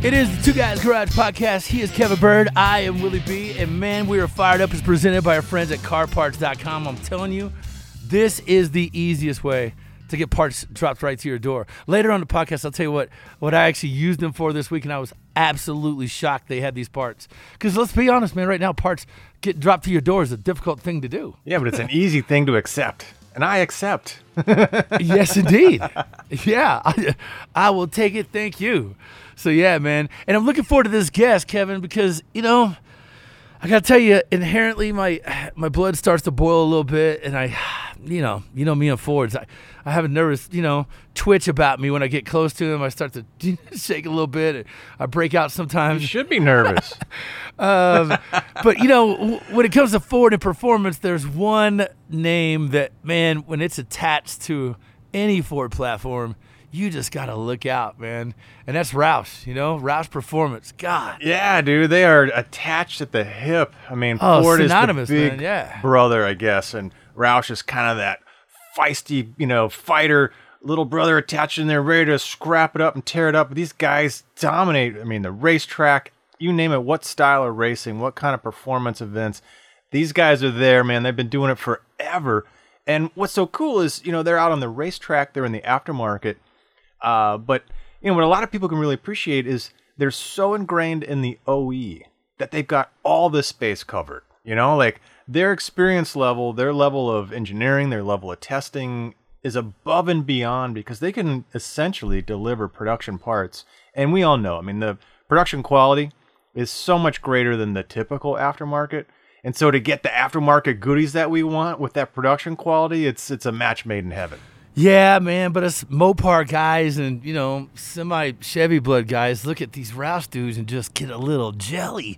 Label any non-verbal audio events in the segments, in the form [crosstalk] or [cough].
It is the Two Guys Garage Podcast. He is Kevin Bird. I am Willie B. And man, we are fired up. It's presented by our friends at CarParts.com. I'm telling you, this is the easiest way to get parts dropped right to your door. Later on the podcast, I'll tell you what what I actually used them for this week, and I was absolutely shocked they had these parts. Because let's be honest, man, right now parts get dropped to your door is a difficult thing to do. Yeah, but it's an easy thing to accept. And I accept. yes, indeed. [laughs] Yeah, I, I will take it. Thank you. So yeah, man, and I'm looking forward to this guest, Kevin, because you know, I gotta tell you, inherently my my blood starts to boil a little bit, and I, you know, you know me and Fords, I, I have a nervous, you know, twitch about me when I get close to him. I start to [laughs] shake a little bit. I break out sometimes. You should be nervous. [laughs] um, but you know, when it comes to Ford and performance, there's one name that man, when it's attached to any Ford platform you just got to look out, man. And that's Roush, you know, Roush Performance. God. Yeah, dude, they are attached at the hip. I mean, oh, Ford is the big man, yeah. brother, I guess, and Roush is kind of that feisty, you know, fighter little brother attached in there, ready to scrap it up and tear it up. These guys dominate. I mean, the racetrack, you name it, what style of racing, what kind of performance events. These guys are there, man. They've been doing it forever. And what's so cool is, you know, they're out on the racetrack, they're in the aftermarket uh, but you know what a lot of people can really appreciate is they're so ingrained in the OE that they've got all this space covered. You know, like their experience level, their level of engineering, their level of testing is above and beyond because they can essentially deliver production parts. And we all know, I mean, the production quality is so much greater than the typical aftermarket. And so to get the aftermarket goodies that we want with that production quality, it's it's a match made in heaven. Yeah, man, but us Mopar guys and, you know, semi Chevy blood guys look at these Roush dudes and just get a little jelly.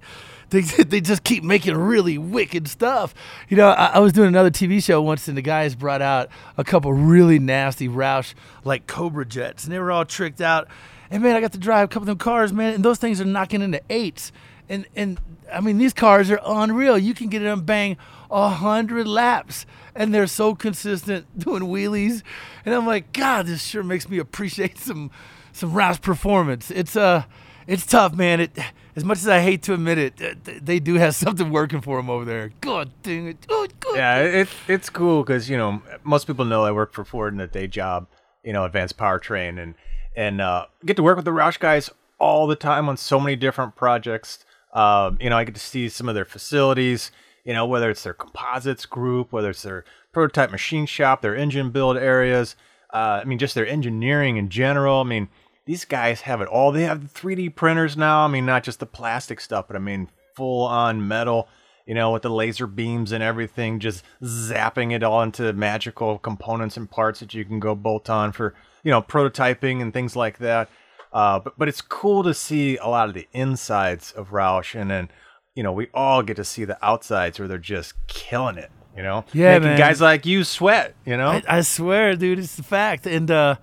They, [laughs] they just keep making really wicked stuff. You know, I, I, was doing another TV show once, and the guys brought out a couple really nasty Roush, like Cobra jets, and they were all tricked out. And man, I got to drive a couple of them cars, man, and those things are knocking into eights. And, and I mean, these cars are unreal. You can get them bang a hundred laps, and they're so consistent [laughs] doing wheelies. And I'm like, God, this sure makes me appreciate [laughs] some some Roush performance. It's uh, it's tough, man. It as much as I hate to admit it, they do have [laughs] something working for them over there. God dang it! Oh, God. Yeah, it's it's cool because you know most people know I work for Ford in a day job, you know, advanced powertrain, and and uh, get to work with the Roush guys all the time on so many different projects. Um, you know, I get to see some of their facilities, you know, whether it's their composites group, whether it's their prototype machine shop, their engine build areas. Uh, I mean, just their engineering in general. I mean, these guys have it all. They have 3D printers now. I mean, not just the plastic stuff, but I mean, full on metal, you know, with the laser beams and everything, just zapping it all into magical components and parts that you can go bolt on for, you know, prototyping and things like that. Uh, but but it's cool to see a lot of the insides of Roush, and then you know we all get to see the outsides where they're just killing it. You know, yeah, making man. guys like you sweat. You know, I, I swear, dude, it's the fact. And uh,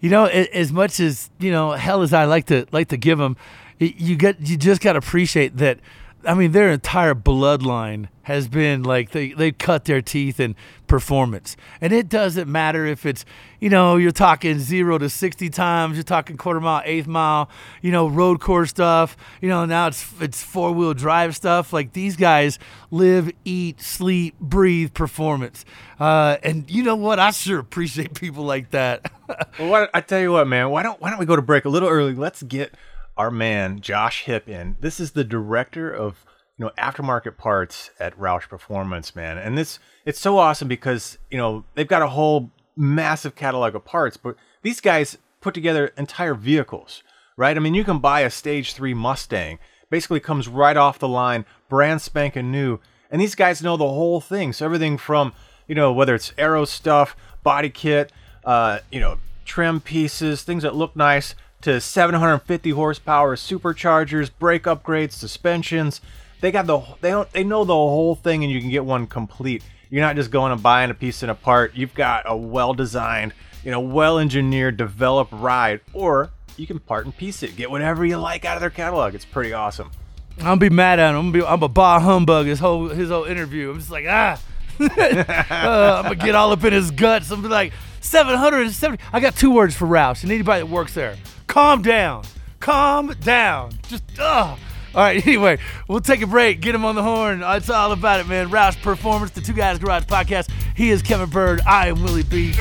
you know, as much as you know, hell as I like to like to give them, you get you just got to appreciate that I mean, their entire bloodline has been like they they cut their teeth in performance, and it doesn't matter if it's you know you're talking zero to sixty times, you're talking quarter mile, eighth mile, you know road course stuff, you know now it's it's four wheel drive stuff. Like these guys live, eat, sleep, breathe performance, uh, and you know what? I sure appreciate people like that. [laughs] well, I tell you what, man. Why don't why don't we go to break a little early? Let's get our man Josh Hipp in. This is the director of you know aftermarket parts at Roush Performance, man. And this it's so awesome because you know they've got a whole massive catalog of parts, but these guys put together entire vehicles, right? I mean, you can buy a Stage Three Mustang, basically comes right off the line, brand spanking new, and these guys know the whole thing. So everything from you know whether it's aero stuff, body kit, uh, you know trim pieces, things that look nice to 750 horsepower superchargers, brake upgrades, suspensions. They got the they don't they know the whole thing, and you can get one complete. You're not just going and buying a piece and a part. You've got a well-designed, you know, well-engineered, developed ride, or you can part and piece it. Get whatever you like out of their catalog. It's pretty awesome. I'm gonna be mad at him. I'm be I'm a bah humbug his whole his whole interview. I'm just like ah. [laughs] uh, I'm gonna get all up in his guts. I'm like 770. I got two words for Roush and anybody that works there calm down. Calm down. Just, ugh. All right, [laughs] anyway, we'll take a break. Get him on the horn. It's all about it, man. Roush Performance, the Two Guys Garage podcast. He is Kevin Bird. I am Willie B.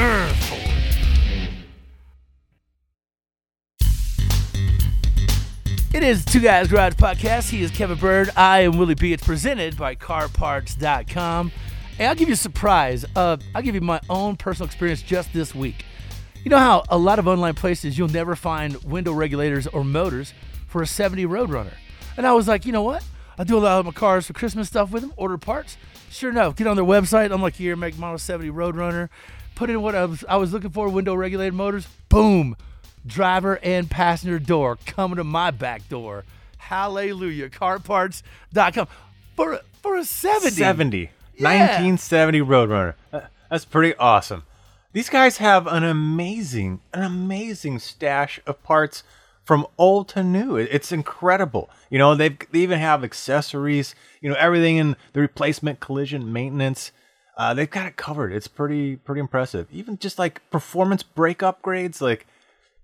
It is Two Guys Garage podcast. He is Kevin Bird. I am Willie B. It's presented by CarParts.com. And I'll give you a surprise. Uh, I'll give you my own personal experience just this week. You know how a lot of online places you'll never find window regulators or motors for a 70 Roadrunner. And I was like, you know what? I do a lot of my cars for Christmas stuff with them, order parts. Sure enough, get on their website. I'm like, here, make model 70 Roadrunner. Put in what I was, I was looking for, window regulated motors. Boom. Driver and passenger door coming to my back door. Hallelujah. Carparts.com. For, for a 70. 70. Yeah. 1970 Roadrunner. That's pretty awesome. These guys have an amazing, an amazing stash of parts from old to new. It's incredible. You know, they've they even have accessories. You know, everything in the replacement, collision, maintenance. Uh, they've got it covered. It's pretty pretty impressive. Even just like performance brake upgrades. Like,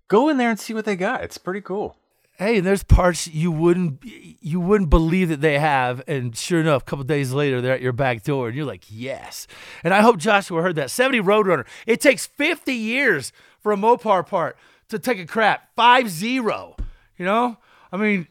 go in there and see what they got. It's pretty cool hey, and there's parts you wouldn't you wouldn't believe that they have, and sure enough, a couple days later they're at your back door, and you're like, yes. And I hope Joshua heard that. 70 Roadrunner. It takes 50 years for a Mopar part to take a crap. Five zero. You know, I mean,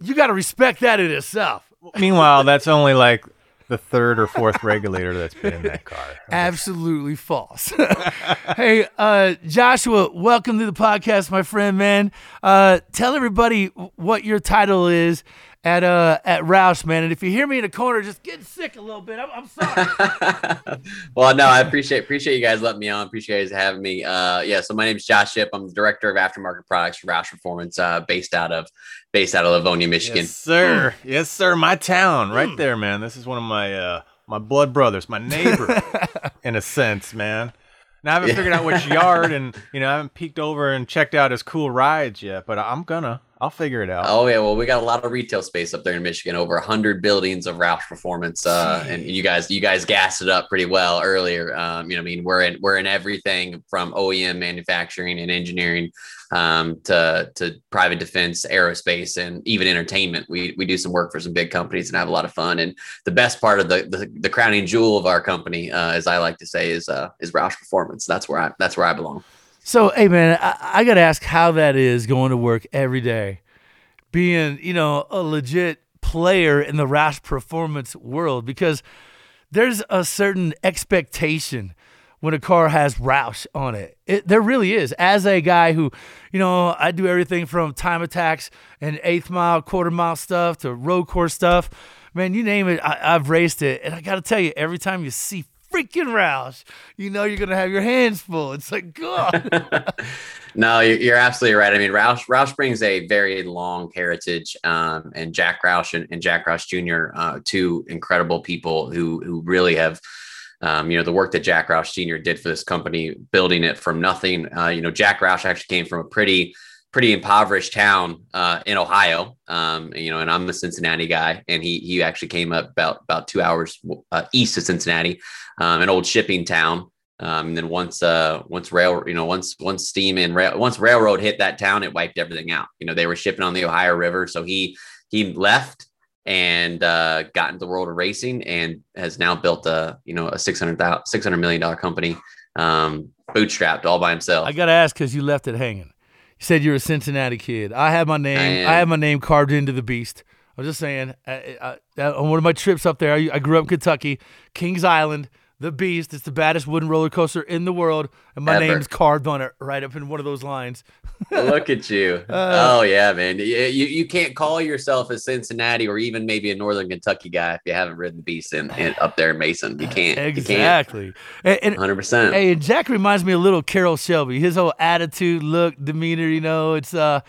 you got to respect that in itself. Meanwhile, that's only like the third or fourth regulator that's been in that car. [laughs] Absolutely false. [laughs] hey, uh, Joshua, welcome to the podcast, my friend, man. Uh, tell everybody what your title is at uh at Roush, man. And if you hear me in a corner, just getting sick a little bit. I'm, I'm sorry. [laughs] well, no, I appreciate appreciate you guys letting me on. Appreciate you guys having me. Uh, yeah. So my name is Josh Hipp. I'm the director of aftermarket products for Roush Performance, uh, based out of based out of Livonia, Michigan. Yes, sir. Mm. Yes, sir. My town, right mm. there, man. This is one of my uh my blood brothers, my neighbor, [laughs] in a sense, man. Now I haven't yeah. figured out which yard, [laughs] and you know I haven't peeked over and checked out his cool rides yet, but I'm gonna. I'll figure it out. Oh yeah, well we got a lot of retail space up there in Michigan, over hundred buildings of Roush Performance, uh, and you guys you guys gassed it up pretty well earlier. Um, you know, I mean we're in we're in everything from OEM manufacturing and engineering um, to to private defense, aerospace, and even entertainment. We we do some work for some big companies and have a lot of fun. And the best part of the the, the crowning jewel of our company, uh, as I like to say, is uh, is Roush Performance. That's where I that's where I belong. So, hey man, I, I got to ask how that is going to work every day, being you know a legit player in the Roush performance world because there's a certain expectation when a car has Roush on it. it. There really is. As a guy who, you know, I do everything from time attacks and eighth mile, quarter mile stuff to road course stuff. Man, you name it, I, have raced it. And I got to tell you, every time you see freaking Roush, you know you're gonna have your hands full. It's like God. [laughs] no, you're absolutely right. I mean, Roush Roush brings a very long heritage, um, and Jack Roush and, and Jack Roush Jr. Uh, two incredible people who who really have. Um, you know the work that Jack Roush Sr. did for this company, building it from nothing. Uh, you know, Jack Roush actually came from a pretty pretty impoverished town uh, in Ohio. Um, you know, and I'm a Cincinnati guy, and he he actually came up about about two hours uh, east of Cincinnati, um, an old shipping town. Um, and then once uh, once rail, you know, once once steam and rail, once railroad hit that town, it wiped everything out. You know, they were shipping on the Ohio River, so he he left and uh, got into the world of racing and has now built a you know a 600 600 million dollar company um, bootstrapped all by himself. I gotta ask because you left it hanging. You said you're a Cincinnati kid. I have my name. I, I have my name carved into the beast. I'm just saying. I, I, on one of my trips up there, I, grew up in Kentucky, Kings Island the Beast. It's the baddest wooden roller coaster in the world, and my Ever. name's carved on it right up in one of those lines. [laughs] Look at you! Uh, oh yeah, man. You, you can't call yourself a Cincinnati or even maybe a Northern Kentucky guy if you haven't ridden the Beast in, in up there in Mason. You can't. Exactly. Hundred percent. Hey, and Jack reminds me a little Carroll Shelby. His whole attitude, look, demeanor. You know, it's uh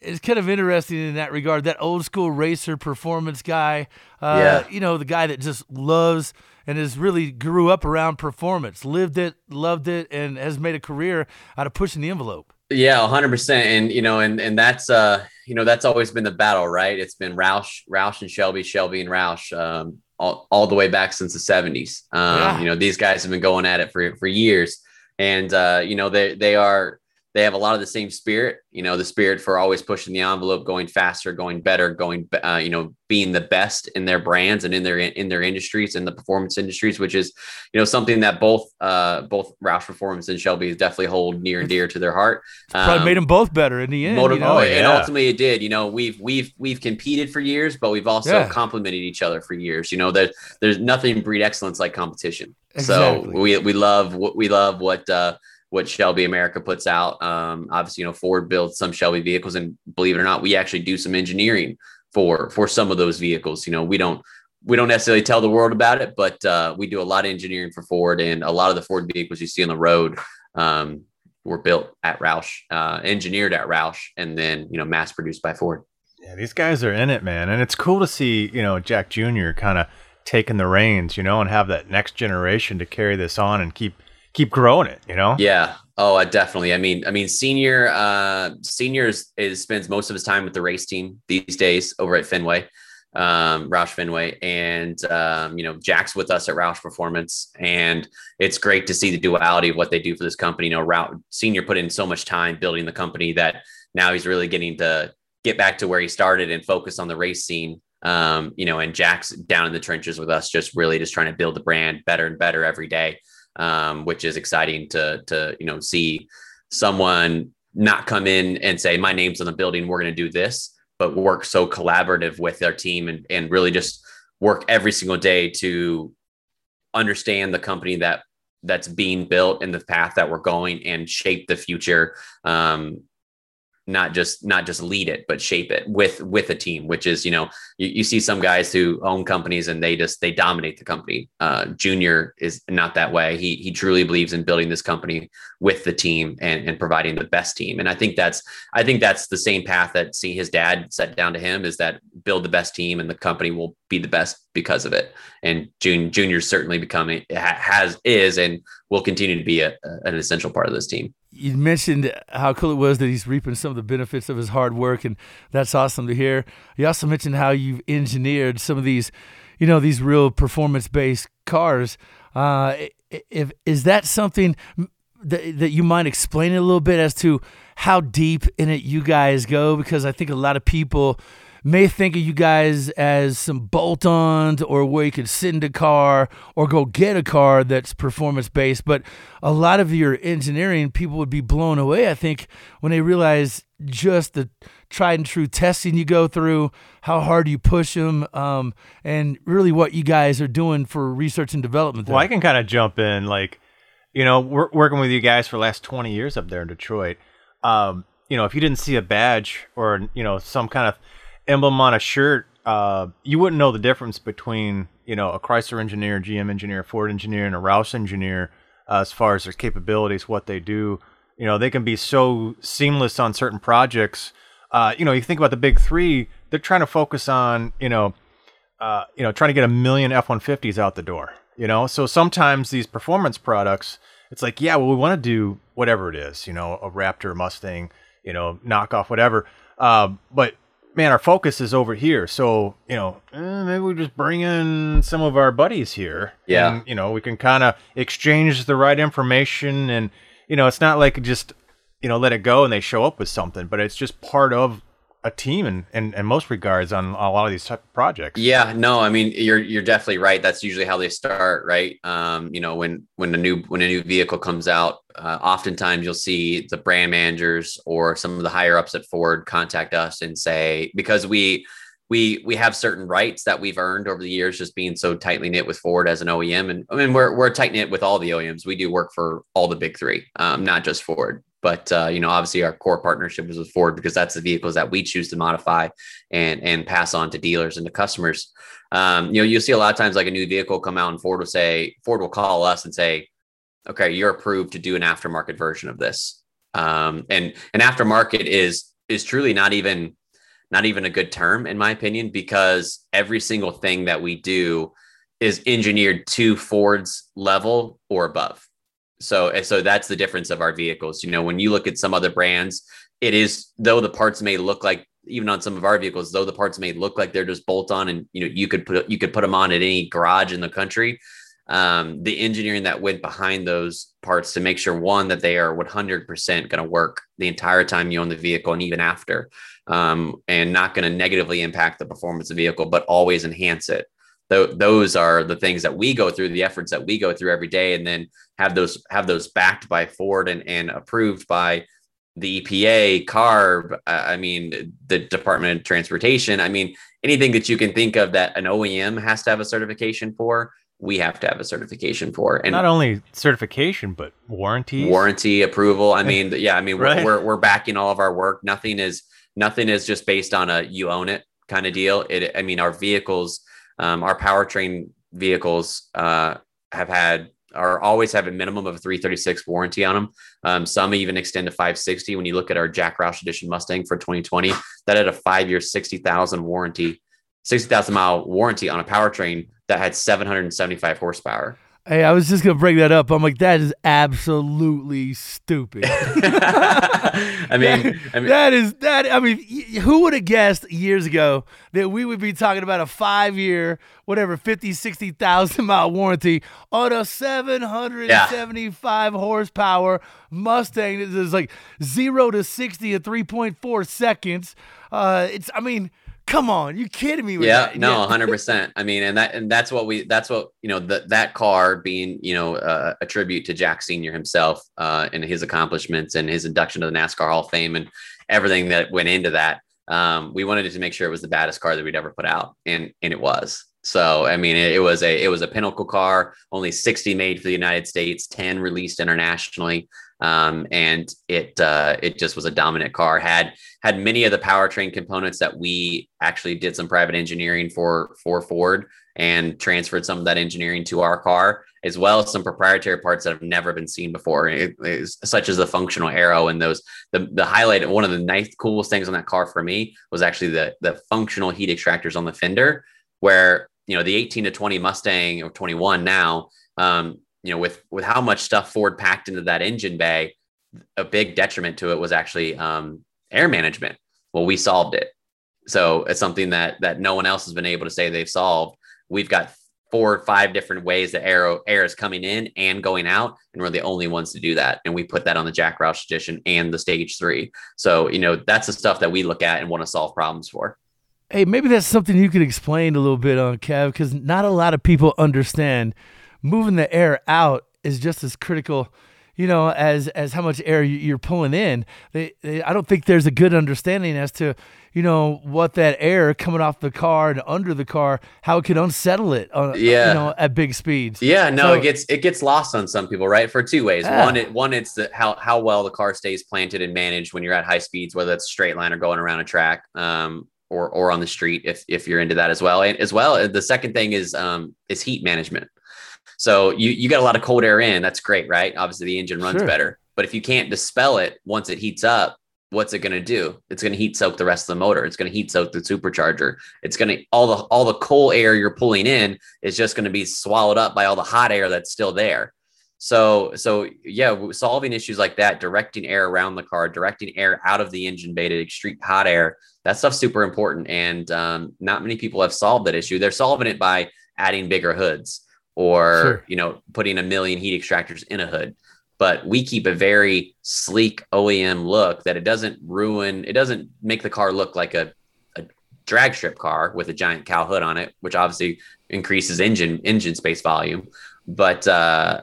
it's kind of interesting in that regard. That old school racer performance guy, uh, yeah. you know, the guy that just loves and has really grew up around performance, lived it, loved it, and has made a career out of pushing the envelope. Yeah, hundred percent. And you know, and and that's uh, you know, that's always been the battle, right? It's been Roush, Roush and Shelby, Shelby and Roush, um, all, all the way back since the seventies. Um, yeah. you know, these guys have been going at it for for years, and uh, you know, they they are they have a lot of the same spirit you know the spirit for always pushing the envelope going faster going better going uh, you know being the best in their brands and in their in their industries in the performance industries which is you know something that both uh both roush performance and shelby definitely hold near and dear to their heart um, probably made them both better in the end motiv- you know? oh, yeah. and ultimately it did you know we've we've we've competed for years but we've also yeah. complemented each other for years you know there's there's nothing breed excellence like competition exactly. so we we love what we love what uh what Shelby America puts out. Um, obviously, you know, Ford builds some Shelby vehicles, and believe it or not, we actually do some engineering for for some of those vehicles. You know, we don't we don't necessarily tell the world about it, but uh, we do a lot of engineering for Ford, and a lot of the Ford vehicles you see on the road um, were built at Roush, uh, engineered at Roush, and then you know mass produced by Ford. Yeah, these guys are in it, man, and it's cool to see you know Jack Jr. kind of taking the reins, you know, and have that next generation to carry this on and keep keep growing it, you know? Yeah. Oh, I definitely. I mean, I mean, senior, uh, seniors is spends most of his time with the race team these days over at Fenway, um, Roush Fenway, and um, you know, Jack's with us at Roush Performance, and it's great to see the duality of what they do for this company. You know, Roush Senior put in so much time building the company that now he's really getting to get back to where he started and focus on the race scene. Um, you know, and Jack's down in the trenches with us, just really just trying to build the brand better and better every day um, which is exciting to to you know see someone not come in and say my name's on the building we're going to do this but work so collaborative with their team and, and really just work every single day to understand the company that that's being built and the path that we're going and shape the future um, not just not just lead it but shape it with with a team which is you know you, you see some guys who own companies and they just they dominate the company. Uh, junior is not that way. He he truly believes in building this company with the team and, and providing the best team. And i think that's i think that's the same path that see his dad set down to him is that build the best team and the company will be the best because of it. And June, junior's certainly becoming has is and will continue to be a, an essential part of this team you mentioned how cool it was that he's reaping some of the benefits of his hard work, and that's awesome to hear. You also mentioned how you've engineered some of these, you know, these real performance-based cars. Uh, if is that something that that you might explain a little bit as to how deep in it you guys go? Because I think a lot of people may think of you guys as some bolt ons or where you could sit in a car or go get a car that's performance based. But a lot of your engineering, people would be blown away, I think, when they realize just the tried and true testing you go through, how hard you push them, um, and really what you guys are doing for research and development. There. Well, I can kind of jump in. Like, you know, we're working with you guys for the last 20 years up there in Detroit. Um, you know, if you didn't see a badge or, you know, some kind of emblem on a shirt, uh, you wouldn't know the difference between you know a Chrysler engineer, GM engineer, Ford engineer, and a Roush engineer uh, as far as their capabilities, what they do. You know, they can be so seamless on certain projects. Uh, you know, you think about the big three; they're trying to focus on you know, uh, you know, trying to get a million F one fifties out the door. You know, so sometimes these performance products, it's like, yeah, well, we want to do whatever it is. You know, a Raptor, Mustang you know, knockoff, whatever. Uh, but man, our focus is over here. So, you know, eh, maybe we just bring in some of our buddies here. Yeah. And, you know, we can kind of exchange the right information. And, you know, it's not like just, you know, let it go and they show up with something, but it's just part of a team in, in, in most regards on a lot of these type of projects. Yeah, no, I mean you're you're definitely right. That's usually how they start, right? Um, you know, when when a new when a new vehicle comes out, uh, oftentimes you'll see the brand managers or some of the higher ups at Ford contact us and say because we we we have certain rights that we've earned over the years just being so tightly knit with Ford as an OEM and I mean we're we're tight knit with all the OEMs. We do work for all the big 3. Um, not just Ford. But uh, you know, obviously, our core partnership is with Ford because that's the vehicles that we choose to modify and and pass on to dealers and to customers. Um, you know, you'll see a lot of times like a new vehicle come out, and Ford will say, Ford will call us and say, "Okay, you're approved to do an aftermarket version of this." Um, and an aftermarket is is truly not even not even a good term in my opinion because every single thing that we do is engineered to Ford's level or above. So so that's the difference of our vehicles. You know when you look at some other brands it is though the parts may look like even on some of our vehicles though the parts may look like they're just bolt on and you know you could put you could put them on at any garage in the country um, the engineering that went behind those parts to make sure one that they are 100% going to work the entire time you own the vehicle and even after um, and not going to negatively impact the performance of the vehicle but always enhance it. Th- those are the things that we go through the efforts that we go through every day and then have those have those backed by ford and, and approved by the epa carb i mean the department of transportation. I mean anything that you can think of that an oem has to have a certification for we have to have a certification for. And not only certification but warranty warranty approval. I mean yeah i mean right. we're, we're backing all of our work. Nothing is nothing is just based on a you own it kind of deal it i mean our vehicles um, our powertrain vehicles uh, have had are always have a minimum of a 336 warranty on them. Um, some even extend to 560. When you look at our Jack Roush Edition Mustang for 2020, that had a five year, 60,000 warranty, 60,000 mile warranty on a powertrain that had 775 horsepower. Hey, I was just gonna bring that up. I'm like, that is absolutely stupid. [laughs] [laughs] I, mean, I mean, that is that. I mean, who would have guessed years ago that we would be talking about a five year, whatever, 50, 60,000 mile warranty on a 775 yeah. horsepower Mustang that is like zero to 60 in 3.4 seconds. Uh, it's, I mean, Come on, you kidding me? yeah, that? no, [laughs] hundred percent. I mean, and that and that's what we that's what you know that that car being you know uh, a tribute to Jack Senior himself uh, and his accomplishments and his induction to the NASCAR Hall of Fame and everything that went into that. Um, we wanted to make sure it was the baddest car that we'd ever put out, and and it was. So I mean, it, it was a it was a pinnacle car. Only sixty made for the United States, ten released internationally um, and it uh, it just was a dominant car. had had many of the powertrain components that we actually did some private engineering for for Ford and transferred some of that engineering to our car, as well as some proprietary parts that have never been seen before, it, such as the functional aero and those. The the highlight, one of the nice coolest things on that car for me was actually the the functional heat extractors on the fender, where you know the 18 to 20 Mustang or 21 now um, you know, with with how much stuff Ford packed into that engine bay, a big detriment to it was actually um, air management. Well, we solved it. So it's something that that no one else has been able to say they've solved. We've got four or five different ways that air air is coming in and going out, and we're the only ones to do that. And we put that on the Jack Roush edition and the Stage Three. So you know that's the stuff that we look at and want to solve problems for. Hey, maybe that's something you could explain a little bit on Kev, because not a lot of people understand moving the air out is just as critical you know, as as how much air you're pulling in. They, they, I don't think there's a good understanding as to, you know, what that air coming off the car and under the car, how it could unsettle it. On, yeah. You know, at big speeds. Yeah. No, so, it gets it gets lost on some people, right? For two ways. Yeah. One, it one it's the, how how well the car stays planted and managed when you're at high speeds, whether it's straight line or going around a track. Um, or, or on the street if, if you're into that as well. And as well, the second thing is um, is heat management. So you you get a lot of cold air in. That's great, right? Obviously, the engine runs sure. better. But if you can't dispel it once it heats up, what's it going to do? It's going to heat soak the rest of the motor. It's going to heat soak the supercharger. It's going to all the all the cold air you're pulling in is just going to be swallowed up by all the hot air that's still there. So, so yeah, solving issues like that, directing air around the car, directing air out of the engine bay to extreme hot air, that stuff's super important. And um, not many people have solved that issue. They're solving it by adding bigger hoods or sure. you know putting a million heat extractors in a hood. But we keep a very sleek OEM look that it doesn't ruin. It doesn't make the car look like a, a drag strip car with a giant cow hood on it, which obviously increases engine engine space volume. But uh,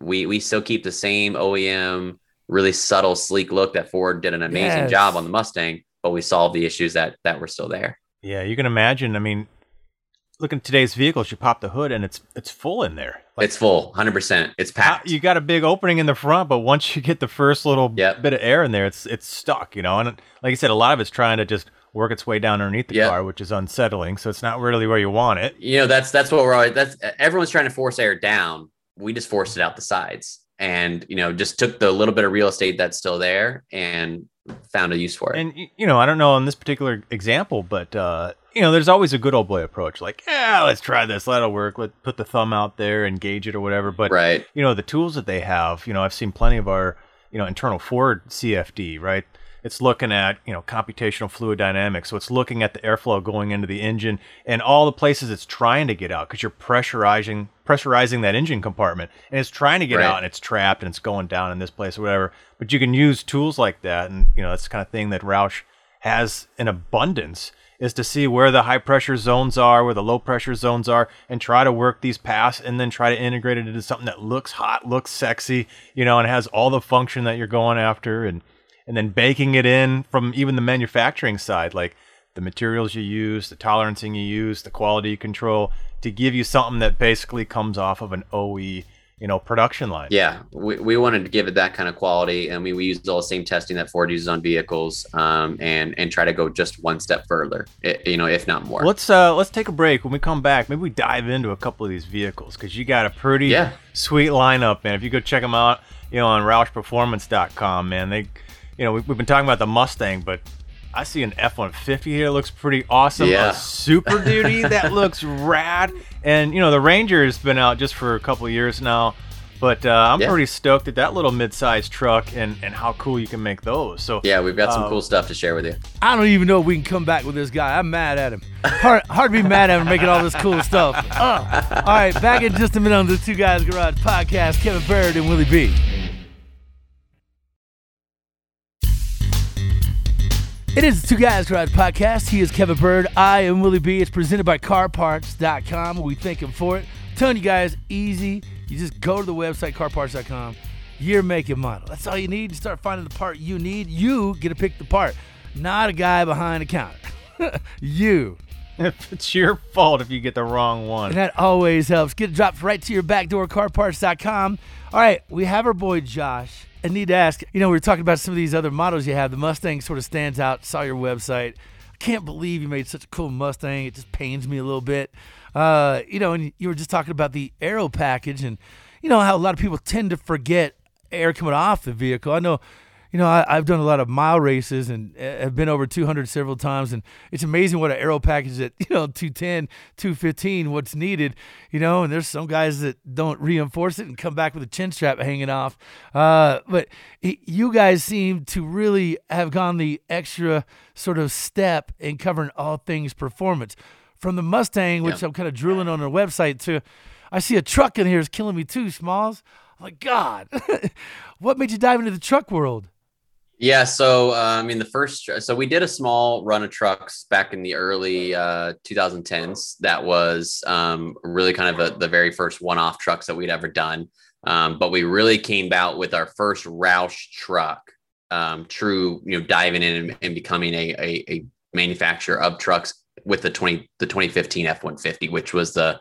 we we still keep the same OEM, really subtle, sleek look that Ford did an amazing yes. job on the Mustang, but we solved the issues that that were still there. Yeah, you can imagine. I mean, look at today's vehicles. You pop the hood and it's it's full in there. Like, it's full, hundred percent. It's packed. You got a big opening in the front, but once you get the first little yep. bit of air in there, it's it's stuck. You know, and like I said, a lot of it's trying to just work its way down underneath the yep. car, which is unsettling. So it's not really where you want it. You know, that's that's what we're always. That's everyone's trying to force air down, we just forced it out the sides and you know just took the little bit of real estate that's still there and found a use for it. And you know i don't know on this particular example but uh you know there's always a good old boy approach like yeah let's try this that'll work let put the thumb out there engage it or whatever but right. you know the tools that they have you know i've seen plenty of our you know internal ford cfd right it's looking at you know computational fluid dynamics so it's looking at the airflow going into the engine and all the places it's trying to get out because you're pressurizing pressurizing that engine compartment and it's trying to get right. out and it's trapped and it's going down in this place or whatever but you can use tools like that and you know that's the kind of thing that roush has in abundance is to see where the high pressure zones are, where the low pressure zones are, and try to work these paths and then try to integrate it into something that looks hot, looks sexy, you know, and has all the function that you're going after. And and then baking it in from even the manufacturing side, like the materials you use, the tolerancing you use, the quality control to give you something that basically comes off of an OE, you know, production line. Yeah, we, we wanted to give it that kind of quality. I mean, we used all the same testing that Ford uses on vehicles, um, and and try to go just one step further, you know, if not more. Let's uh let's take a break. When we come back, maybe we dive into a couple of these vehicles because you got a pretty yeah. sweet lineup, man. If you go check them out, you know, on RoushPerformance.com, man, they you know, we, have been talking about the Mustang, but I see an F 150 here. looks pretty awesome. Yeah. A Super [laughs] Duty that looks rad. And, you know, the Ranger has been out just for a couple years now. But uh, I'm yeah. pretty stoked at that little mid-sized truck and, and how cool you can make those. So yeah, we've got some uh, cool stuff to share with you. I don't even know if we can come back with this guy. I'm mad at him. Hard, [laughs] hard to be mad at him making all this cool stuff. Uh, [laughs] all right, back in just a minute on the Two Guys Garage podcast. Kevin Bird and Willie B. It is the Two Guys Garage Podcast. He is Kevin Bird. I am Willie B. It's presented by CarParts.com. We thank him for it. I'm telling you guys, easy. You just go to the website, CarParts.com. Year, make, and model. That's all you need. You start finding the part you need. You get to pick the part, not a guy behind the counter. [laughs] you. [laughs] It's your fault if you get the wrong one. And that always helps. Get it dropped right to your back door, CarParts.com. All right, we have our boy Josh I need to ask, you know, we were talking about some of these other models you have. The Mustang sort of stands out. Saw your website. I can't believe you made such a cool Mustang. It just pains me a little bit. Uh, you know, and you were just talking about the aero package and, you know, how a lot of people tend to forget air coming off the vehicle. I know you know, I, have done a lot of mile races and uh, have been over 200 several times. And it's amazing what an aero package at, [laughs] you know, 210, 215, what's needed, you know, and there's some guys that don't reinforce it and come back with a chin strap hanging off. Uh, but it, you guys seem to really have gone the extra sort of step in covering all things performance. From the Mustang, which yeah. I'm kind of drooling on their website, to I see a truck in here is killing me too, Smalls. I'm like, God, [laughs] what made you dive into the truck world? Yeah, so uh, I mean, the first, so we did a small run of trucks back in the early uh, 2010s. That was um, really kind of a, the very first one-off trucks that we'd ever done. Um, but we really came out with our first Roush truck, um, true, you know, diving in and, and becoming a, a, a manufacturer of trucks with the 20 the 2015 F150, which was the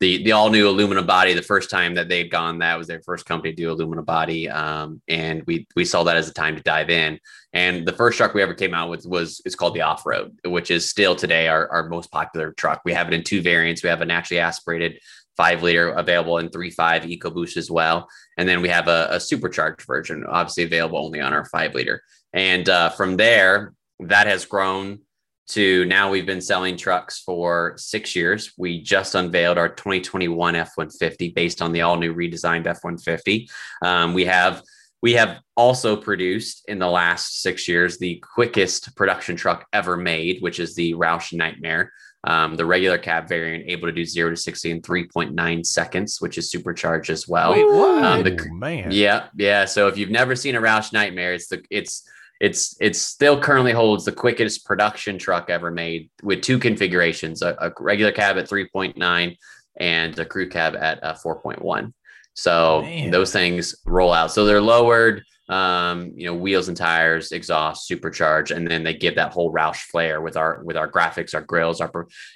the the all new aluminum body. The first time that they'd gone, that was their first company to do aluminum body, um, and we we saw that as a time to dive in. And the first truck we ever came out with was it's called the off road, which is still today our, our most popular truck. We have it in two variants. We have a naturally aspirated five liter available in three five EcoBoost as well, and then we have a, a supercharged version, obviously available only on our five liter. And uh, from there, that has grown to now we've been selling trucks for six years. We just unveiled our 2021 F 150 based on the all new redesigned F 150. Um, we have we have also produced in the last six years the quickest production truck ever made, which is the Roush Nightmare. Um, the regular cab variant able to do zero to 60 in 3.9 seconds, which is supercharged as well. Wait, what? Um, the, Ooh, man. yeah, yeah. So if you've never seen a Roush Nightmare, it's the it's it's it's still currently holds the quickest production truck ever made with two configurations: a, a regular cab at 3.9 and a crew cab at uh, 4.1. So Man. those things roll out. So they're lowered, um, you know, wheels and tires, exhaust, supercharged, and then they give that whole Roush flair with our with our graphics, our grills, our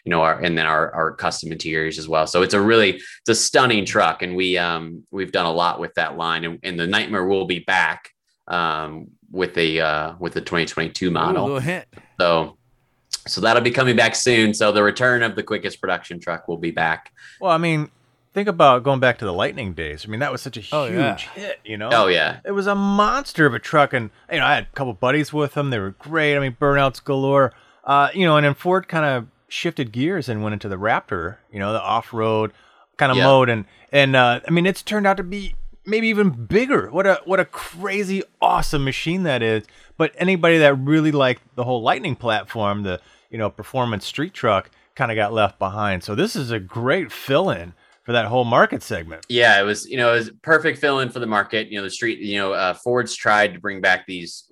you know, our and then our our custom interiors as well. So it's a really it's a stunning truck, and we um we've done a lot with that line, and, and the Nightmare will be back um with the uh with the 2022 model. little hint. So so that'll be coming back soon. So the return of the quickest production truck will be back. Well, I mean, think about going back to the Lightning days. I mean, that was such a huge Oh, yeah. hit, you know? Oh yeah. It was a monster of a truck, and you know, I had a couple buddies with them. They were great. I mean, burnouts galore. Uh, you know, and then Ford kind of shifted gears and went into the Raptor. You know, the off-road kind of Yeah. mode, and and uh, I mean, it's turned out to be maybe even bigger. What a what a crazy awesome machine that is. But anybody that really liked the whole Lightning platform, the you know performance street truck, kind of got left behind. So this is a great fill-in for that whole market segment. Yeah, it was you know it was perfect fill in for the market. You know the street. You know uh, Ford's tried to bring back these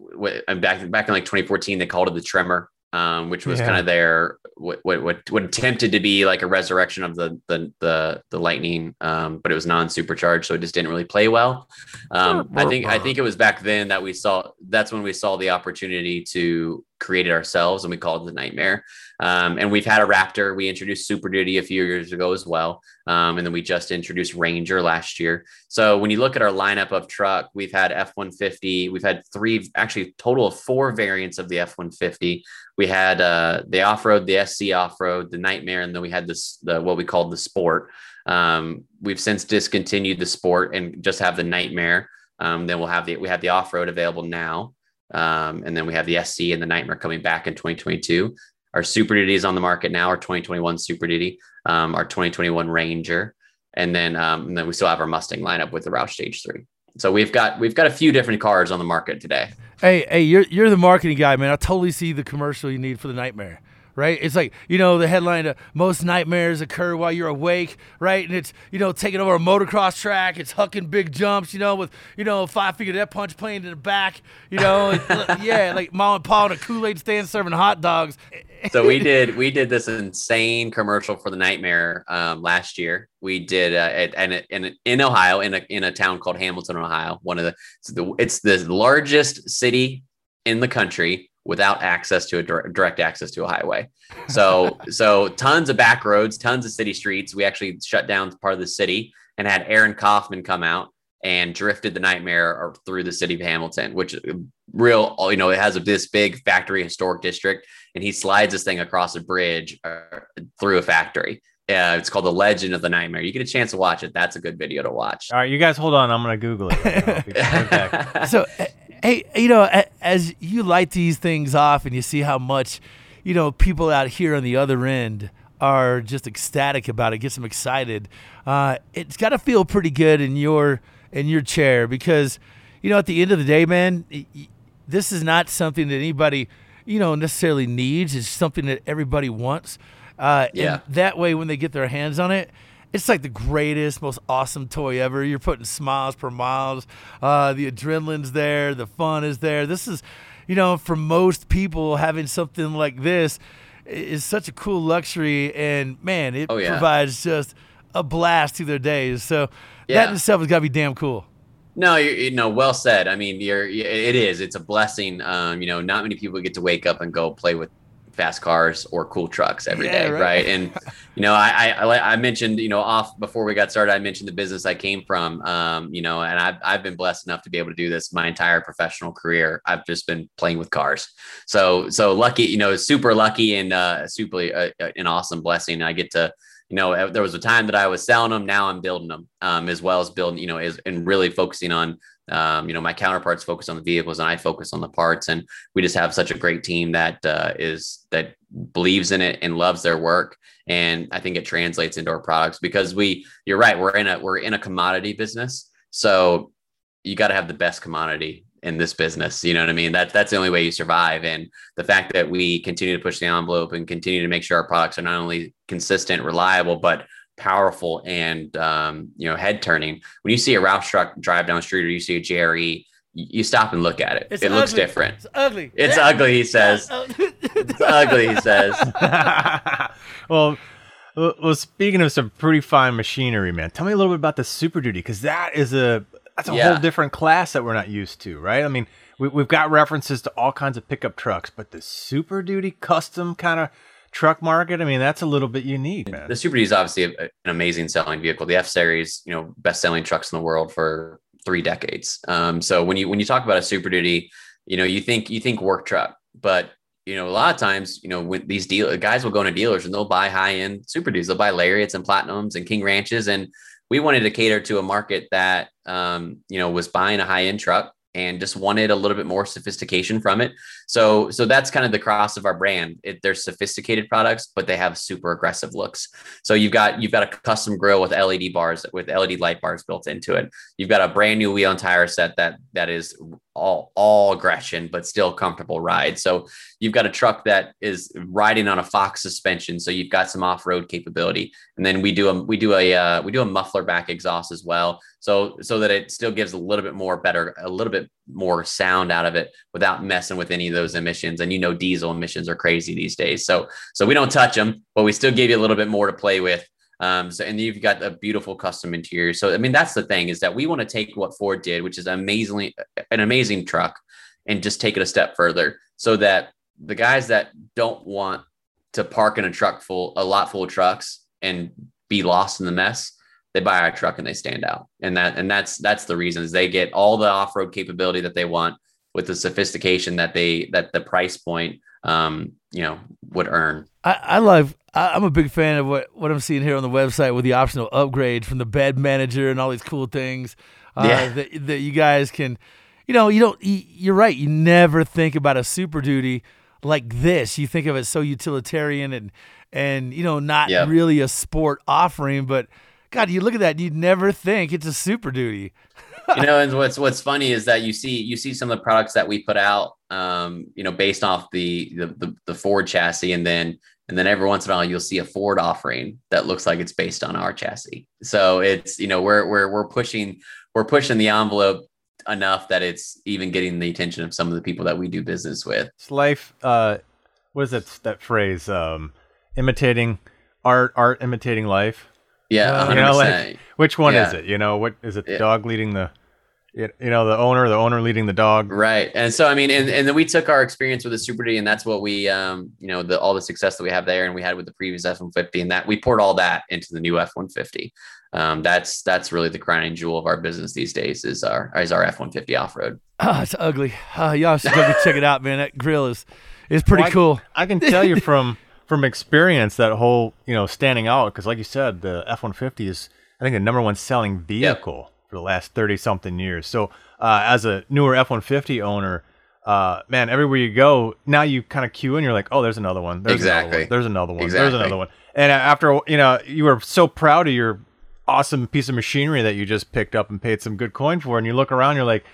back back in like 2014. They called it the Tremor, um, which was Yeah. kind of their what, what what what attempted to be like a resurrection of the the the, the Lightning, um, but it was non supercharged, so it just didn't really play well. Um, I think I think it was back then that we saw that's when we saw the opportunity to create it ourselves, and we called it the Nightmare. Um, and we've had a Raptor. We introduced Super Duty a few years ago as well. Um, and then we just introduced Ranger last year. So when you look at our lineup of truck, we've had F 150, we've had three, actually, total of four variants of the F 150. We had uh, the off road, the SC off road, the Nightmare, and then we had this, the what we called the Sport. Um, we've since discontinued the Sport and just have the Nightmare. Um, then we'll have the we have the off road available now, um, and then we have the SC and the Nightmare coming back in 2022. Our Super Duty is on the market now. Our 2021 Super Duty, um, our 2021 Ranger, and then um, and then we still have our Mustang lineup with the Roush Stage Three. So we've got we've got a few different cars on the market today. Hey, hey, you're you're the marketing guy, man. I totally see the commercial you need for the nightmare. Right? It's like, you know, the headline uh, most nightmares occur while you're awake, right? And it's, you know, taking over a motocross track, it's hucking big jumps, you know, with, you know, Five Finger Death Punch playing in the back, you know, [laughs] yeah, like mom and pa in a Kool-Aid stand serving hot dogs. So we did we did this insane commercial for the Nightmare um, last year. We did uh, at, and in in Ohio in a in a town called Hamilton, Ohio. One of the it's the it's the largest city in the country without access to a dir- direct access to a highway. So [laughs] so tons of back roads, tons of city streets. We actually shut down part of the city and had Aaron Kaufman come out and drifted the nightmare or through the city of Hamilton, which is real, you know, it has a, this big factory historic district, and he slides this thing across a bridge uh, through a factory. Yeah, it's called the Legend of the Nightmare. You get a chance to watch it. That's a good video to watch. All right, you guys hold on. I'm gonna Google it. [laughs] Right now. Be [laughs] so eh, hey you know as you light these things off and you see how much you know people out here on the other end are just ecstatic about it gets them excited uh, it's got to feel pretty good in your in your chair because you know at the end of the day man this is not something that anybody you know necessarily needs it's something that everybody wants uh, Yeah. and that way when they get their hands on it it's like the greatest, most awesome toy ever. You're putting smiles per miles. Uh, the adrenaline's there. The fun is there. This is, you know, for most people, having something like this is such a cool luxury. And man, it Oh, yeah. provides just a blast to their days. So Yeah. in itself has got to be damn cool. No, you, you know, well said. I mean, you're, it is. It's a blessing. Um, you know, not many people get to wake up and go play with fast cars or cool trucks every Yeah, day, right. right. And [laughs] you know, I, I I I mentioned, you know, off before we got started, I mentioned the business I came from. Um, you know, and I've I've been blessed enough to be able to do this my entire professional career. I've just been playing with cars. So so lucky, you know, super lucky and uh, super uh, an awesome blessing. I get to you know, there was a time that I was selling them. Now I'm building them, um, as well as building, you know, is and really focusing on Um, you know, my counterparts focus on the vehicles and I focus on the parts. And we just have such a great team that uh, is that believes in it and loves their work. And I think it translates into our products because we, you're right, we're in a we're in a commodity business. So you got to have the best commodity in this business. You know what I mean? That that's the only way you survive. And the fact that we continue to push the envelope and continue to make sure our products are not only consistent, reliable, but powerful and um, you know head turning. When you see a Roush truck drive down the street or you see a JRE, you stop and look at it. It's it ugly. looks different. It's ugly. It's Yeah. ugly, he says. [laughs] It's ugly, he says. [laughs] well, well, well, speaking of some pretty fine machinery, man, tell me a little bit about the Super Duty because that is a that's a Yeah. whole different class that we're not used to, right? I mean, we, we've got references to all kinds of pickup trucks, but the Super Duty custom kind of truck market, I mean, that's a little bit unique, man. The Super Duty is obviously a, an amazing selling vehicle. The F Series, you know, best selling trucks in the world for three decades. Um, so when you when you talk about a Super Duty, you know, you think you think work truck, but you know, a lot of times, you know, when these deal guys will go into dealers and they'll buy high end Super Duties, they'll buy Lariats and Platinums and King Ranches, and we wanted to cater to a market that um, you know was buying a high end truck and just wanted a little bit more sophistication from it. So so that's kind of the cross of our brand. It, they're sophisticated products, but they have super aggressive looks. So you've got you've got a custom grill with LED bars with LED light bars built into it. You've got a brand new wheel and tire set that that is all all aggression but still comfortable ride. So you've got a truck that is riding on a Fox suspension, so you've got some off-road capability. And then we do a we do a uh, we do a muffler back exhaust as well, so so that it still gives a little bit more better a little bit more sound out of it without messing with any of those emissions. And you know diesel emissions are crazy these days, so so we don't touch them, but we still give you a little bit more to play with. Um, so and you've got a beautiful custom interior. So I mean that's the thing is that we want to take what Ford did, which is amazingly an amazing truck, and just take it a step further so that the guys that don't want to park in a truck full a lot full of trucks and be lost in the mess they buy our truck and they stand out and that and that's that's the reasons they get all the off-road capability that they want with the sophistication that they that the price point um you know would earn I, I love. I'm a big fan of what, what I'm seeing here on the website with the optional upgrade from the bed manager and all these cool things. Uh, Yeah. That, that you guys can, you know, you don't. You, you're right. You never think about a Super Duty like this. You think of it so utilitarian and and you know not Yep. really a sport offering. But God, you look at that, and you'd never think it's a Super Duty. you know and [laughs] what's what's funny is that you see you see some of the products that we put out um you know based off the the the, the ford chassis and then and then every once in a while you'll see a ford offering that looks like it's based on our chassis so it's you know we're we're we're pushing we're pushing the envelope enough that it's even getting the attention of some of the people that we do business with It's life. Uh, what is that that phrase? Um, imitating art, art imitating life. Yeah Uh, 100% You know, like which one is it? You know, what is it? The Yeah. dog leading the, you you know, the owner, the owner leading the dog. Right. And so, I mean, and, and then we took our experience with the Super D, and that's what we, um, you know, the all the success that we have there, and we had with the previous F one fifty, and that we poured all that into the new F one fifty. Um, that's that's really the crowning jewel of our business these days is our is our F one fifty off road. Ah, it's ugly. Ah, y'all should go check it out, man. That grill is is pretty Well, I- cool. I can tell you from [laughs] from experience that whole you know standing out because like you said the F one fifty is I think the number one selling vehicle for the last thirty something years. So uh, as a newer F one fifty owner, uh, man, everywhere you go now you kind of queue in. You're like, oh, there's another one. There's Another Exactly. one. There's another one. There's another one. And after you know you were so proud of your awesome piece of machinery that you just picked up and paid some good coin for, and you look around, you're like.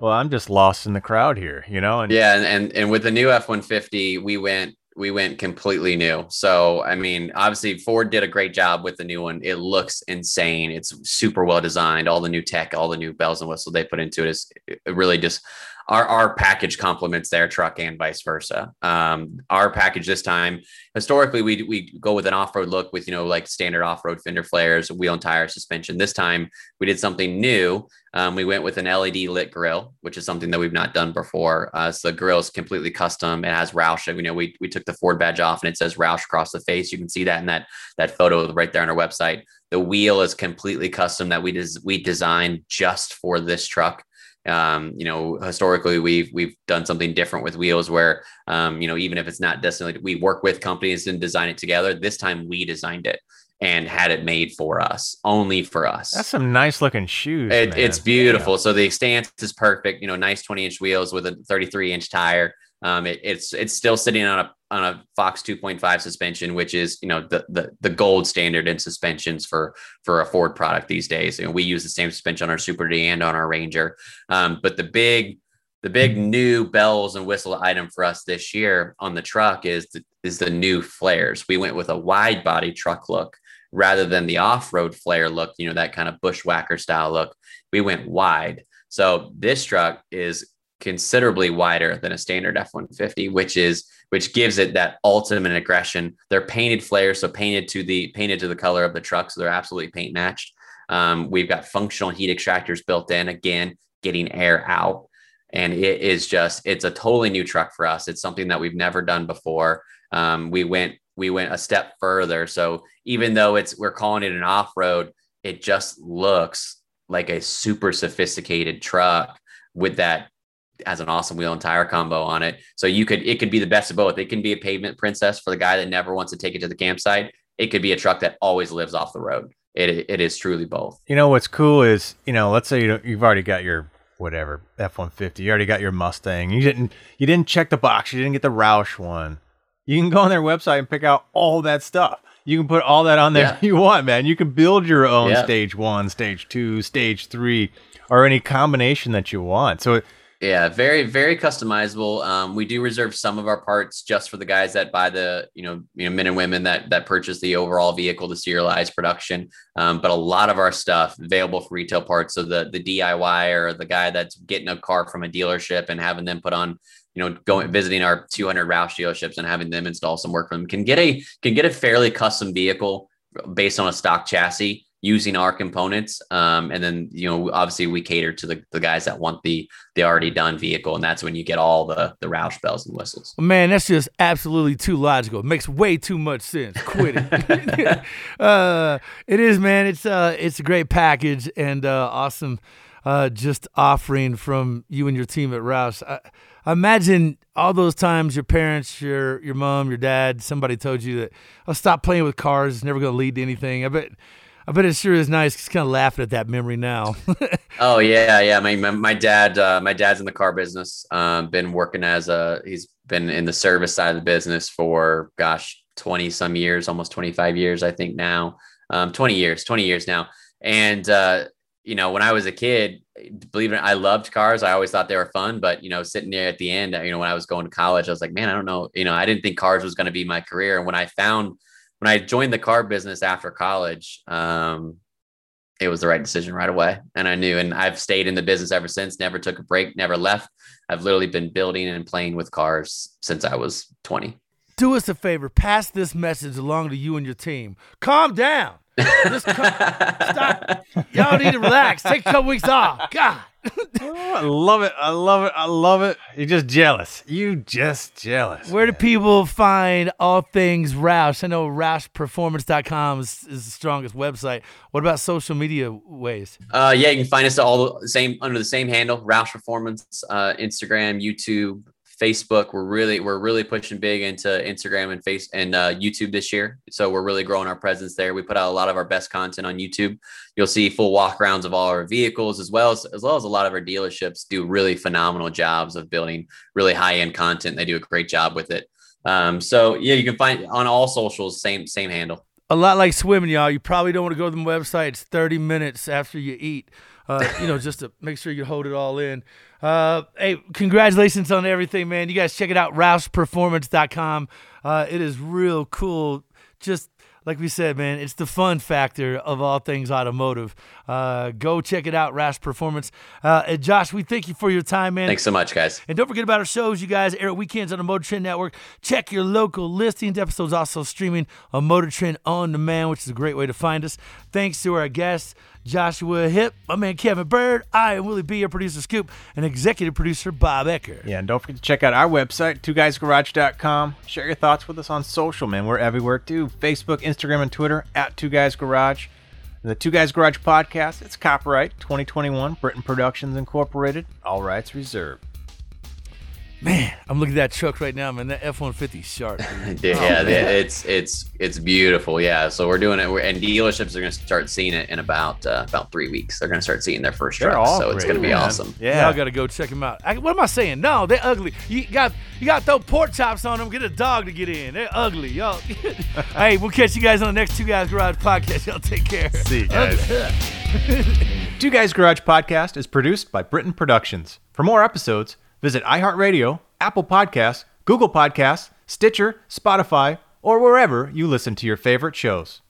Well, I'm just lost in the crowd here, you know. And Yeah, and and, and with the new F one fifty, we went we went completely new. So I mean, obviously Ford did a great job with the new one. It looks insane. It's super well designed. All the new tech, all the new bells and whistles they put into it is really just our our package complements their truck and vice versa. Um, our package this time, historically, we we go with an off road look with you know like standard off road fender flares, wheel and tire suspension. This time we did something new. Um, we went with an LED lit grill, which is something that we've not done before. Uh, so the grill is completely custom. It has Roush. You know, we we took the Ford badge off and it says Roush across the face. You can see that in that that photo right there on our website. The wheel is completely custom that we des- we designed just for this truck. Um, you know, historically we've we've done something different with wheels where um, you know, even if it's not necessarily we work with companies and design it together. This time we designed it. and had it made for us, only for us. That's some nice looking shoes. It, it's beautiful. So the stance is perfect. You know, nice 20 inch wheels with a 33 inch tire. Um, it, it's it's still sitting on a on a Fox 2.5 suspension, which is you know the the the gold standard in suspensions for for a Ford product these days. And we use the same suspension on our Super D and on our Ranger. Um, but the big the big new bells and whistle item for us this year on the truck is the, is the new flares. We went with a wide body truck look rather than the off-road flare look, you know, that kind of bushwhacker style look. We went wide. So this truck is considerably wider than a standard F-150, which is which gives it that ultimate aggression. They're painted flares, so painted to the painted to the color of the truck, so they're absolutely paint matched. Um, we've got functional heat extractors built in, again, getting air out. And it is just, it's a totally new truck for us. It's something that we've never done before. Um, we went we went a step further. So even though it's we're calling it an off-road, it just looks like a super sophisticated truck with that has an awesome wheel and tire combo on it. So you could it could be the best of both. It can be a pavement princess for the guy that never wants to take it to the campsite. It could be a truck that always lives off the road. It it is truly both. You know what's cool is you know let's say you you've already got your whatever F one fifty. You already got your Mustang. You didn't you didn't check the box. You didn't get the Roush one. You can go on their website and pick out all that stuff. You can put all that on there Yeah. [laughs] you want, man. You can build your own Yeah. stage one, stage two, stage three, or any combination that you want. So it- Yeah, very very customizable. Um, we do reserve some of our parts just for the guys that buy the you know you know men and women that that purchase the overall vehicle to serialize production. Um, but a lot of our stuff available for retail parts. So the the DIY or the guy that's getting a car from a dealership and having them put on you know going visiting our 200 Roush dealerships and having them install some work for them can get a can get a fairly custom vehicle based on a stock chassis using our components um, and then you know obviously we cater to the, the guys that want the the already done vehicle and that's when you get all the the roush bells and whistles Man, that's just absolutely too logical. It makes way too much sense. Quit it. [laughs] uh, it is, man. It's uh, it's a great package and uh, awesome. Uh, just offering from you and your team at Roush. I, I imagine all those times your parents, your your mom, your dad, somebody told you that, I'll "Oh, stop playing with cars. It's never going to lead to anything." I bet. I bet it sure is nice. Just kind of laughing at that memory now. [laughs] oh yeah yeah my my, my dad uh, my dad's in the car business um, been working as a he's been in the service side of the business for gosh 20 some years almost 25 years i think now um, 20 years 20 years now and uh, you know when i was a kid believe it i loved cars i always thought they were fun but you know sitting there at the end you know when i was going to college i was like man i don't know you know i didn't think cars was going to be my career and when i found when i joined the car business after college um, it was the right decision right away. And I knew, and I've stayed in the business ever since, never took a break, never left. I've literally been building and playing with cars since I was 20. Do us a favor. Pass this message along to you and your team. Calm down. [laughs] Just calm, stop. Y'all need to relax. Take a couple weeks off. God. Oh, I love it. I love it. I love it. You're just jealous. You just jealous. Where do people find all things Roush? I know RoushPerformance.com is, is the strongest website. What about social media ways? Uh, yeah, you can find us all the same under the same handle, Roush Performance, uh, Instagram, YouTube, Facebook. We're really we're really pushing big into Instagram and face and uh, YouTube this year. So we're really growing our presence there. We put out a lot of our best content on YouTube. You'll see full walkarounds of all our vehicles, as well as as well as a lot of our dealerships do really phenomenal jobs of building really high end content. They do a great job with it. Um, so yeah, you can find on all socials, same same handle. A lot like swimming, y'all. You probably don't want to go to the website. It's 30 minutes after you eat, uh, you know, just to make sure you hold it all in. Uh, hey, congratulations on everything, man. You guys check it out, RoushPerformance.com. Uh, it is real cool. Just like we said, man, it's the fun factor of all things automotive. Uh, go check it out, Roush Performance. Uh, and Josh, we thank you for your time, man. Thanks so much, guys. And don't forget about our shows, you guys. Air at weekends on the Motor Trend Network. Check your local listings. Episodes also streaming on Motor Trend on demand, which is a great way to find us. Thanks to our guests, Joshua Hip, my man Kevin Byrd. I am Willie B, your producer Scoop, and executive producer Bob Ecker. Yeah, and don't forget to check out our website, twoguysgarage.com. Share your thoughts with us on social, man. We're everywhere too. Facebook, Instagram, and Twitter at Two Guys Garage. And the Two Guys Garage podcast, it's copyright 2021, Britain Productions Incorporated. All rights reserved. Man, I'm looking at that truck right now, man. That F-150 is sharp. [laughs] Yeah, yeah, it's it's it's beautiful. Yeah, so we're doing it, we're, and dealerships are going to start seeing it in about uh, about three weeks. They're going to start seeing their first They're trucks, all so it's going to be man. awesome. Yeah. Y'all gotta go check them out. I, what am I saying? No, they're ugly. You got you got to throw pork chops on them. Get a dog to get in. They're ugly, y'all. [laughs] hey, we'll catch you guys on the next Two Guys Garage podcast. Y'all take care. See you guys. [laughs] Two Guys Garage Podcast is produced by Britain Productions. For more episodes, visit iHeartRadio, Apple Podcasts, Google Podcasts, Stitcher, Spotify, or wherever you listen to your favorite shows.